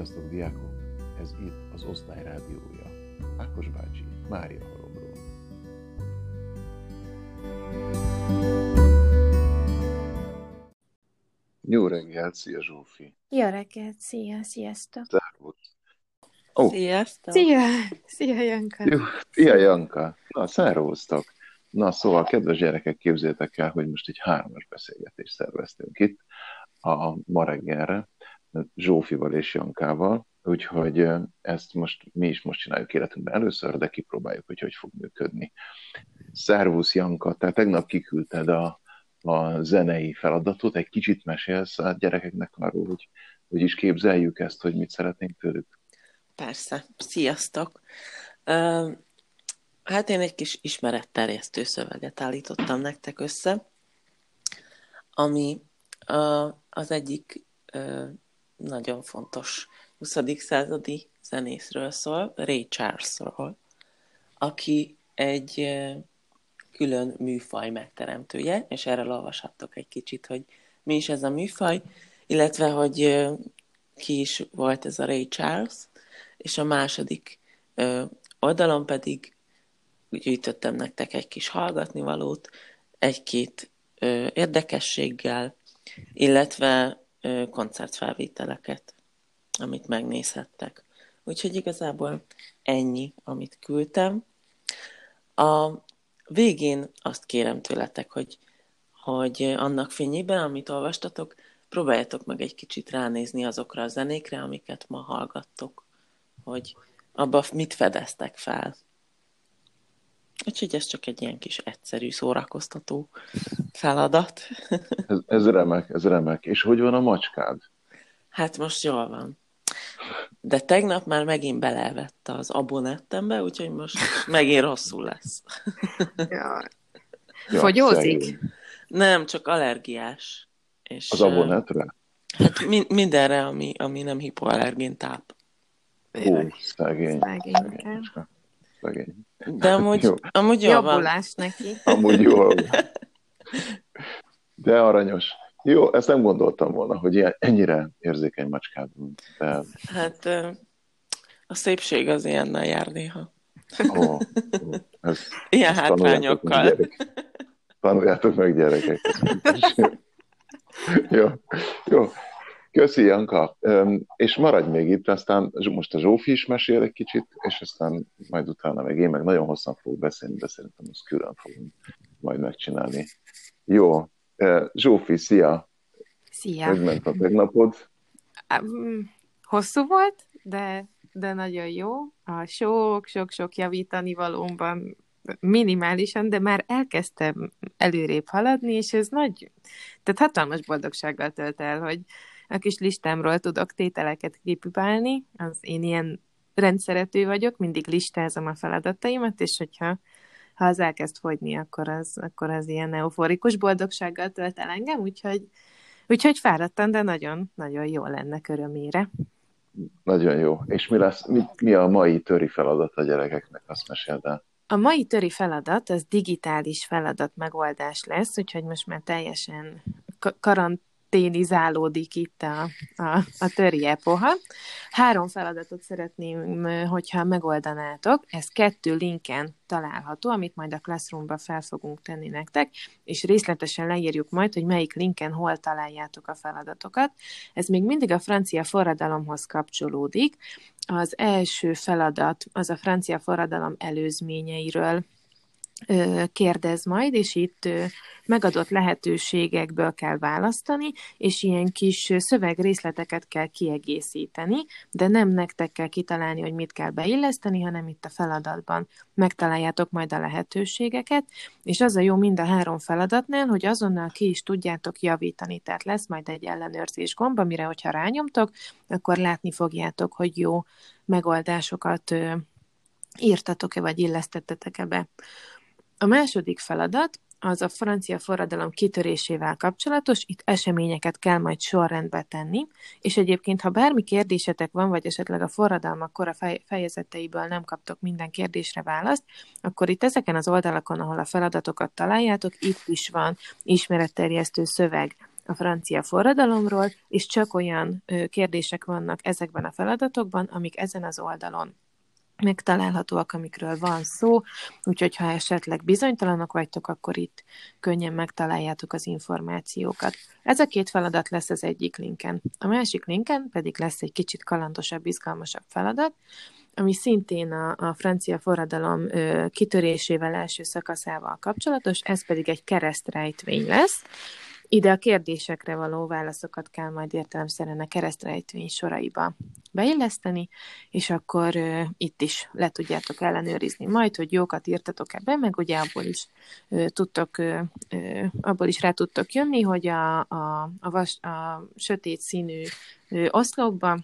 Sziasztok, diákok! Ez itt az Osztály Rádiója. Ákos bácsi, Mária Halomról. Jó reggelt, szia Zsófi! Jó reggelt, szia, sziasztok! Szervusz! Ó. Sziasztok! Szia! Szia, Janka! Jó, szia, Janka! Na, szervusztok! Na, szóval, kedves gyerekek, képzétek el, hogy most egy hármas beszélgetést szerveztünk itt a ma reggelre, Zsófival és Jankával, úgyhogy ezt most mi is most csináljuk életünkben először, de kipróbáljuk, hogy hogy fog működni. Szervusz Janka, te tegnap kiküldted a, a zenei feladatot, egy kicsit mesélsz a gyerekeknek arról, hogy hogy is képzeljük ezt, hogy mit szeretnénk tőlük? Persze. Sziasztok! Hát én egy kis ismeretterjesztő szöveget állítottam nektek össze, ami az egyik nagyon fontos 20. századi zenészről szól, Ray Charlesról, aki egy külön műfaj megteremtője, és erről olvashattok egy kicsit, hogy mi is ez a műfaj, illetve, hogy ki is volt ez a Ray Charles, és a második oldalon pedig gyűjtöttem nektek egy kis hallgatnivalót, egy-két érdekességgel, illetve koncertfelvételeket, amit megnézhettek. Úgyhogy igazából ennyi, amit küldtem. A végén azt kérem tőletek, hogy, hogy annak fényében, amit olvastatok, próbáljátok meg egy kicsit ránézni azokra a zenékre, amiket ma hallgattok, hogy abba mit fedeztek fel. Úgyhogy ez csak egy ilyen kis egyszerű, szórakoztató feladat. Ez, ez remek, ez remek. És hogy van a macskád? Hát most jól van. De tegnap már megint belevette az abonettembe, úgyhogy most megint rosszul lesz. Ja. Fogyózik? Nem, csak allergiás. És, az abonetre? Hát mi- mindenre, ami, ami nem hipoallergén táp. Ó, szegény. Szegény. szegény. De amúgy, jó. amúgy jól Jobbulás van. neki. Amúgy jól De aranyos. Jó, ezt nem gondoltam volna, hogy ilyen, ennyire érzékeny macskád van. De... Hát a szépség az ilyennel jár néha. Ó, ó, ez, Ilyen hátrányokkal. Tanuljátok meg gyerekek. jó, jó. Köszi, Janka. És maradj még itt, aztán most a Zsófi is mesél egy kicsit, és aztán majd utána meg én meg nagyon hosszan fogok beszélni, de szerintem azt külön fogunk majd megcsinálni. Jó. Zsófi, szia! Szia! Hogy ment a tegnapod? Hosszú volt, de, de nagyon jó. A sok-sok-sok javítani valóban minimálisan, de már elkezdtem előrébb haladni, és ez nagy, tehát hatalmas boldogsággal tölt el, hogy a kis listámról tudok tételeket kipipálni, az én ilyen rendszerető vagyok, mindig listázom a feladataimat, és hogyha ha az elkezd fogyni, akkor az, akkor az ilyen euforikus boldogsággal tölt el engem, úgyhogy, úgyhogy fáradtam, de nagyon, nagyon jó lenne örömére. Nagyon jó. És mi, lesz, mi, mi a mai töri feladat a gyerekeknek, azt meséld el. A mai töri feladat az digitális feladat megoldás lesz, úgyhogy most már teljesen karant ténizálódik itt a, a, a töri epoha. Három feladatot szeretném, hogyha megoldanátok. Ez kettő linken található, amit majd a Classroomba fel fogunk tenni nektek, és részletesen leírjuk majd, hogy melyik linken hol találjátok a feladatokat. Ez még mindig a francia forradalomhoz kapcsolódik. Az első feladat az a francia forradalom előzményeiről kérdez majd, és itt megadott lehetőségekből kell választani, és ilyen kis szövegrészleteket kell kiegészíteni, de nem nektek kell kitalálni, hogy mit kell beilleszteni, hanem itt a feladatban megtaláljátok majd a lehetőségeket, és az a jó mind a három feladatnál, hogy azonnal ki is tudjátok javítani, tehát lesz majd egy ellenőrzés gomb, amire, hogyha rányomtok, akkor látni fogjátok, hogy jó megoldásokat írtatok-e, vagy illesztettetek-e be. A második feladat az a francia forradalom kitörésével kapcsolatos, itt eseményeket kell majd sorrendbe tenni, és egyébként, ha bármi kérdésetek van, vagy esetleg a forradalmak kora fejezeteiből nem kaptok minden kérdésre választ, akkor itt ezeken az oldalakon, ahol a feladatokat találjátok, itt is van ismeretterjesztő szöveg a francia forradalomról, és csak olyan kérdések vannak ezekben a feladatokban, amik ezen az oldalon megtalálhatóak, amikről van szó, úgyhogy ha esetleg bizonytalanok vagytok, akkor itt könnyen megtaláljátok az információkat. Ez a két feladat lesz az egyik linken. A másik linken pedig lesz egy kicsit kalandosabb, izgalmasabb feladat, ami szintén a, a francia forradalom ö, kitörésével első szakaszával kapcsolatos, ez pedig egy keresztrejtvény lesz, ide a kérdésekre való válaszokat kell majd értelemszerűen a keresztrejtvény soraiba beilleszteni, és akkor uh, itt is le tudjátok ellenőrizni majd, hogy jókat írtatok ebben, meg ugye abból is uh, tudtok, uh, abból is rá tudtok jönni, hogy a, a, a, vas, a sötét színű uh, oszlopba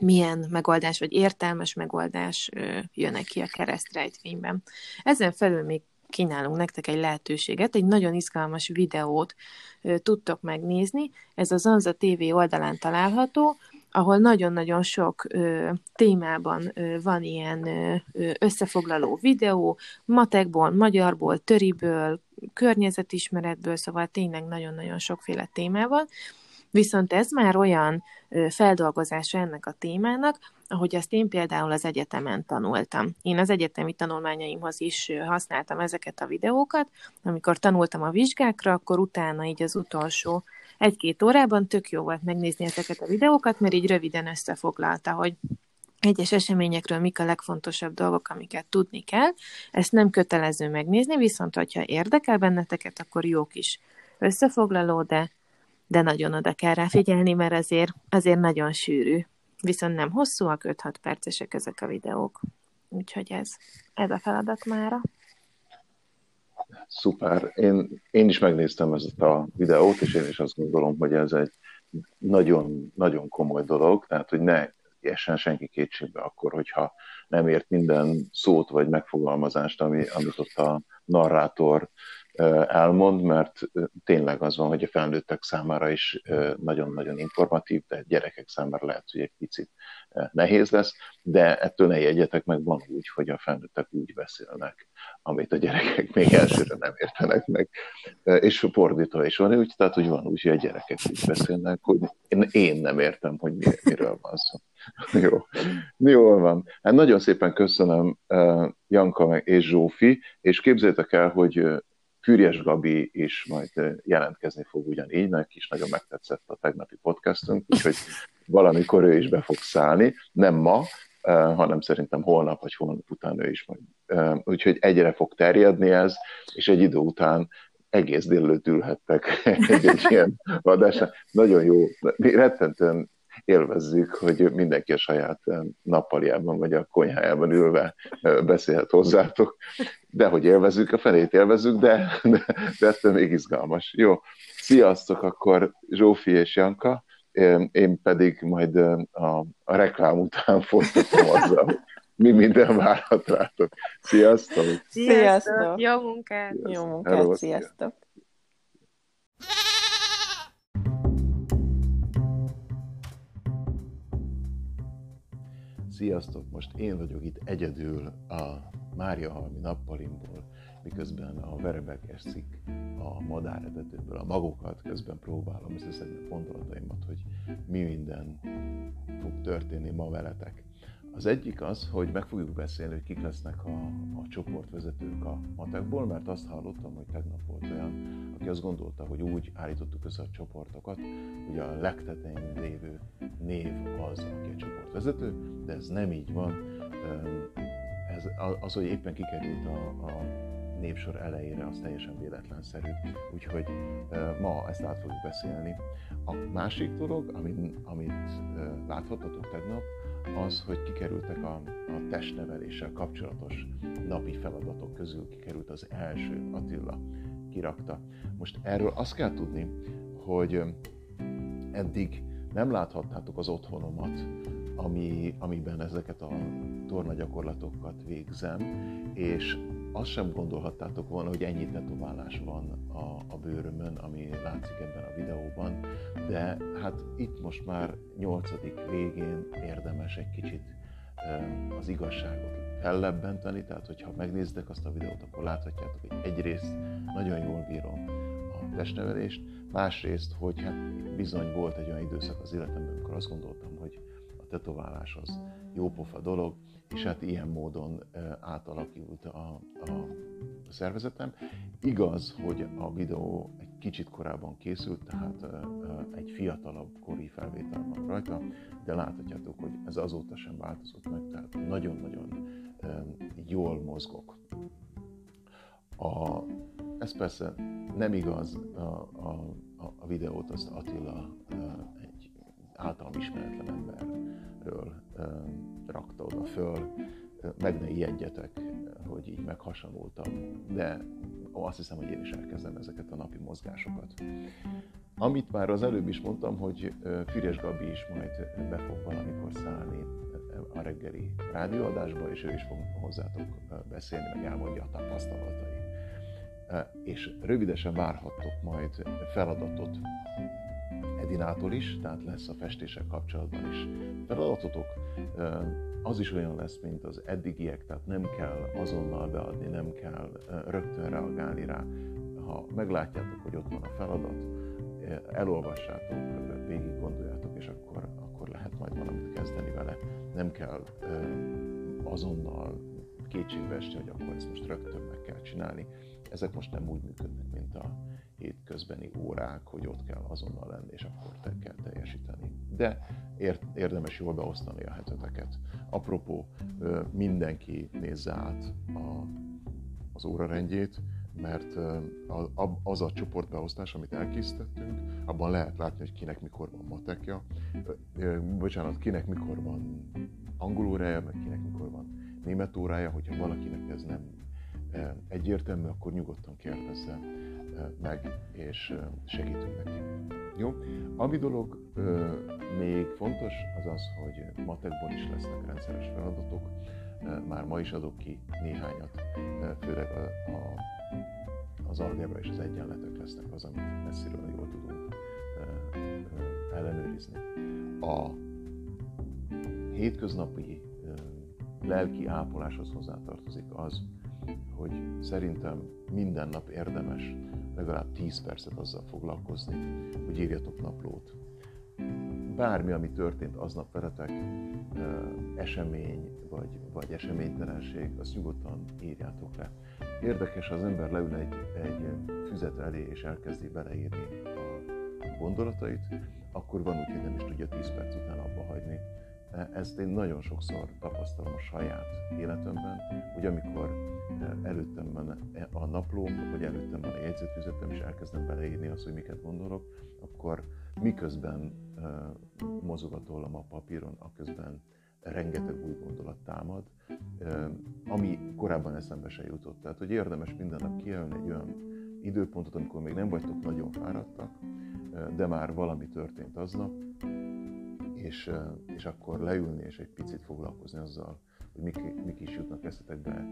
milyen megoldás, vagy értelmes megoldás jön ki a keresztrejtvényben. Ezen felül még kínálunk nektek egy lehetőséget, egy nagyon izgalmas videót tudtok megnézni. Ez a Zanza TV oldalán található, ahol nagyon-nagyon sok ö, témában ö, van ilyen ö, összefoglaló videó, matekból, magyarból, töriből, környezetismeretből, szóval tényleg nagyon-nagyon sokféle témával. Viszont ez már olyan feldolgozása ennek a témának, ahogy azt én például az egyetemen tanultam. Én az egyetemi tanulmányaimhoz is használtam ezeket a videókat, amikor tanultam a vizsgákra, akkor utána így az utolsó egy-két órában tök jó volt megnézni ezeket a videókat, mert így röviden összefoglalta, hogy egyes eseményekről mik a legfontosabb dolgok, amiket tudni kell. Ezt nem kötelező megnézni, viszont hogyha érdekel benneteket, akkor jó kis összefoglaló, de de nagyon oda kell rá figyelni, mert azért, azért nagyon sűrű. Viszont nem hosszúak, 5-6 percesek ezek a videók. Úgyhogy ez, ez a feladat mára. Szuper. Én, én is megnéztem ezt a videót, és én is azt gondolom, hogy ez egy nagyon, nagyon komoly dolog, tehát hogy ne essen senki kétségbe akkor, hogyha nem ért minden szót vagy megfogalmazást, ami, amit ott a narrátor elmond, mert tényleg az van, hogy a felnőttek számára is nagyon-nagyon informatív, de gyerekek számára lehet, hogy egy picit nehéz lesz, de ettől ne jegyetek meg, van úgy, hogy a felnőttek úgy beszélnek, amit a gyerekek még elsőre nem értenek meg. És fordítva is van úgy, tehát hogy van úgy, hogy a gyerekek úgy beszélnek, hogy én nem értem, hogy miről van szó. Jó, jól van. Hát nagyon szépen köszönöm Janka és Zsófi, és képzeljétek el, hogy Fűrjes Gabi is majd jelentkezni fog ugyanígy, neki is nagyon megtetszett a tegnapi podcastunk, úgyhogy valamikor ő is be fog szállni, nem ma, hanem szerintem holnap vagy holnap után ő is majd. Úgyhogy egyre fog terjedni ez, és egy idő után egész délőtt ülhettek egy, egy ilyen adásra. Nagyon jó, rettentően élvezzük, hogy mindenki a saját nappaljában vagy a konyhájában ülve beszélhet hozzátok. De hogy élvezzük, a felét élvezzük, de, de, de ettől még izgalmas. Jó, sziasztok akkor Zsófi és Janka, én pedig majd a, a reklám után folytatom azzal, mi minden várhat rátok. Sziasztok! Sziasztok! Jó munkát! Jó munkát, sziasztok! Sziasztok! Most én vagyok itt egyedül a Mária Halmi nappalimból, miközben a verebek eszik a madáretetőből a magokat, közben próbálom összeszedni a gondolataimat, hogy mi minden fog történni ma veletek. Az egyik az, hogy meg fogjuk beszélni, hogy kik lesznek a, a csoportvezetők a matekból, mert azt hallottam, hogy tegnap volt olyan, aki azt gondolta, hogy úgy állítottuk össze a csoportokat, hogy a legtetején lévő név az, aki a csoportvezető, de ez nem így van. Ez, az, hogy éppen kikerült a, a névsor elejére, az teljesen véletlenszerű. Úgyhogy ma ezt át fogjuk beszélni. A másik dolog, amit, amit láthattatok tegnap, az, hogy kikerültek a, a testneveléssel kapcsolatos napi feladatok közül, kikerült az első, Attila kirakta. Most erről azt kell tudni, hogy eddig nem láthattátok az otthonomat, ami, amiben ezeket a tornagyakorlatokat végzem, és azt sem gondolhattátok volna, hogy ennyi tetoválás van a, a bőrömön, ami látszik ebben a videóban, de hát itt most már nyolcadik végén érdemes egy kicsit az igazságot fellebbenteni, tehát hogyha megnézitek azt a videót, akkor láthatjátok, hogy egyrészt nagyon jól bírom a testnevelést, másrészt, hogy hát bizony volt egy olyan időszak az életemben, amikor azt gondoltam, hogy tetoválás az jópofa dolog, és hát ilyen módon átalakult a, a, szervezetem. Igaz, hogy a videó egy kicsit korábban készült, tehát egy fiatalabb kori felvétel van rajta, de láthatjátok, hogy ez azóta sem változott meg, tehát nagyon-nagyon jól mozgok. A, ez persze nem igaz, a, a, a videót azt Attila egy általam ismeretlen emberről rakta oda föl, meg ne ijedjetek, hogy így meghasonultam, de azt hiszem, hogy én is elkezdem ezeket a napi mozgásokat. Amit már az előbb is mondtam, hogy Füres Gabi is majd be fog valamikor szállni a reggeli rádióadásba, és ő is fog hozzátok beszélni, meg elmondja a tapasztalatait. És rövidesen várhattok majd feladatot Edinától is, tehát lesz a festéssel kapcsolatban is feladatotok. Az is olyan lesz, mint az eddigiek, tehát nem kell azonnal beadni, nem kell rögtön reagálni rá. Ha meglátjátok, hogy ott van a feladat, elolvassátok, végig gondoljátok, és akkor, akkor lehet majd valamit kezdeni vele. Nem kell azonnal kétségbe esni, hogy akkor ezt most rögtön meg kell csinálni. Ezek most nem úgy működnek, mint a hétközbeni órák, hogy ott kell azonnal lenni, és akkor te kell teljesíteni. De érdemes jól beosztani a heteteket. Apropó, mindenki nézze át a, az órarendjét, mert az a csoportbeosztás, amit elkészítettünk, abban lehet látni, hogy kinek mikor van matekja, bocsánat, kinek mikor van angol órája, meg kinek mikor van német órája, hogyha valakinek ez nem egyértelmű, akkor nyugodtan kérdezze meg, és segítünk neki. Jó? Ami dolog még fontos, az az, hogy matekból is lesznek rendszeres feladatok. Már ma is adok ki néhányat, főleg a, a, az algebra és az egyenletek lesznek az, amit messziről jól tudunk ellenőrizni. A hétköznapi lelki ápoláshoz hozzátartozik az, hogy szerintem minden nap érdemes legalább 10 percet azzal foglalkozni, hogy írjatok naplót. Bármi, ami történt aznap veletek, esemény vagy, vagy eseménytelenség, azt nyugodtan írjátok le. Érdekes, az ember leül egy, egy füzet elé és elkezdi beleírni a gondolatait, akkor van úgy, hogy nem is tudja 10 perc után abba hagyni, ezt én nagyon sokszor tapasztalom a saját életemben, hogy amikor e, előttem van a naplóm, vagy előttem van a jegyzetfüzetem, és elkezdem beleírni azt, hogy miket gondolok, akkor miközben e, mozogatolom a papíron, aközben rengeteg új gondolat támad, e, ami korábban eszembe se jutott. Tehát, hogy érdemes minden nap kijelölni egy olyan időpontot, amikor még nem vagytok nagyon fáradtak, de már valami történt aznap, és, és akkor leülni és egy picit foglalkozni azzal, hogy mik, mik is jutnak eszetekbe,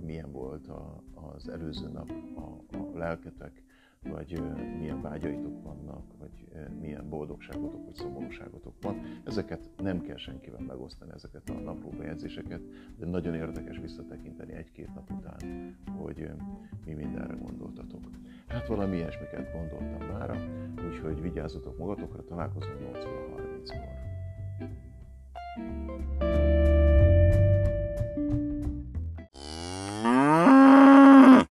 milyen volt a, az előző nap a, a lelketek, vagy milyen vágyaitok vannak, vagy milyen boldogságotok, vagy szomorúságotok van. Ezeket nem kell senkivel megosztani, ezeket a napló bejegyzéseket, de nagyon érdekes visszatekinteni egy-két nap után, hogy mi mindenre gondoltatok. Hát valami ilyesmiket gondoltam már, úgyhogy vigyázzatok magatokra, találkozunk 8 30 kor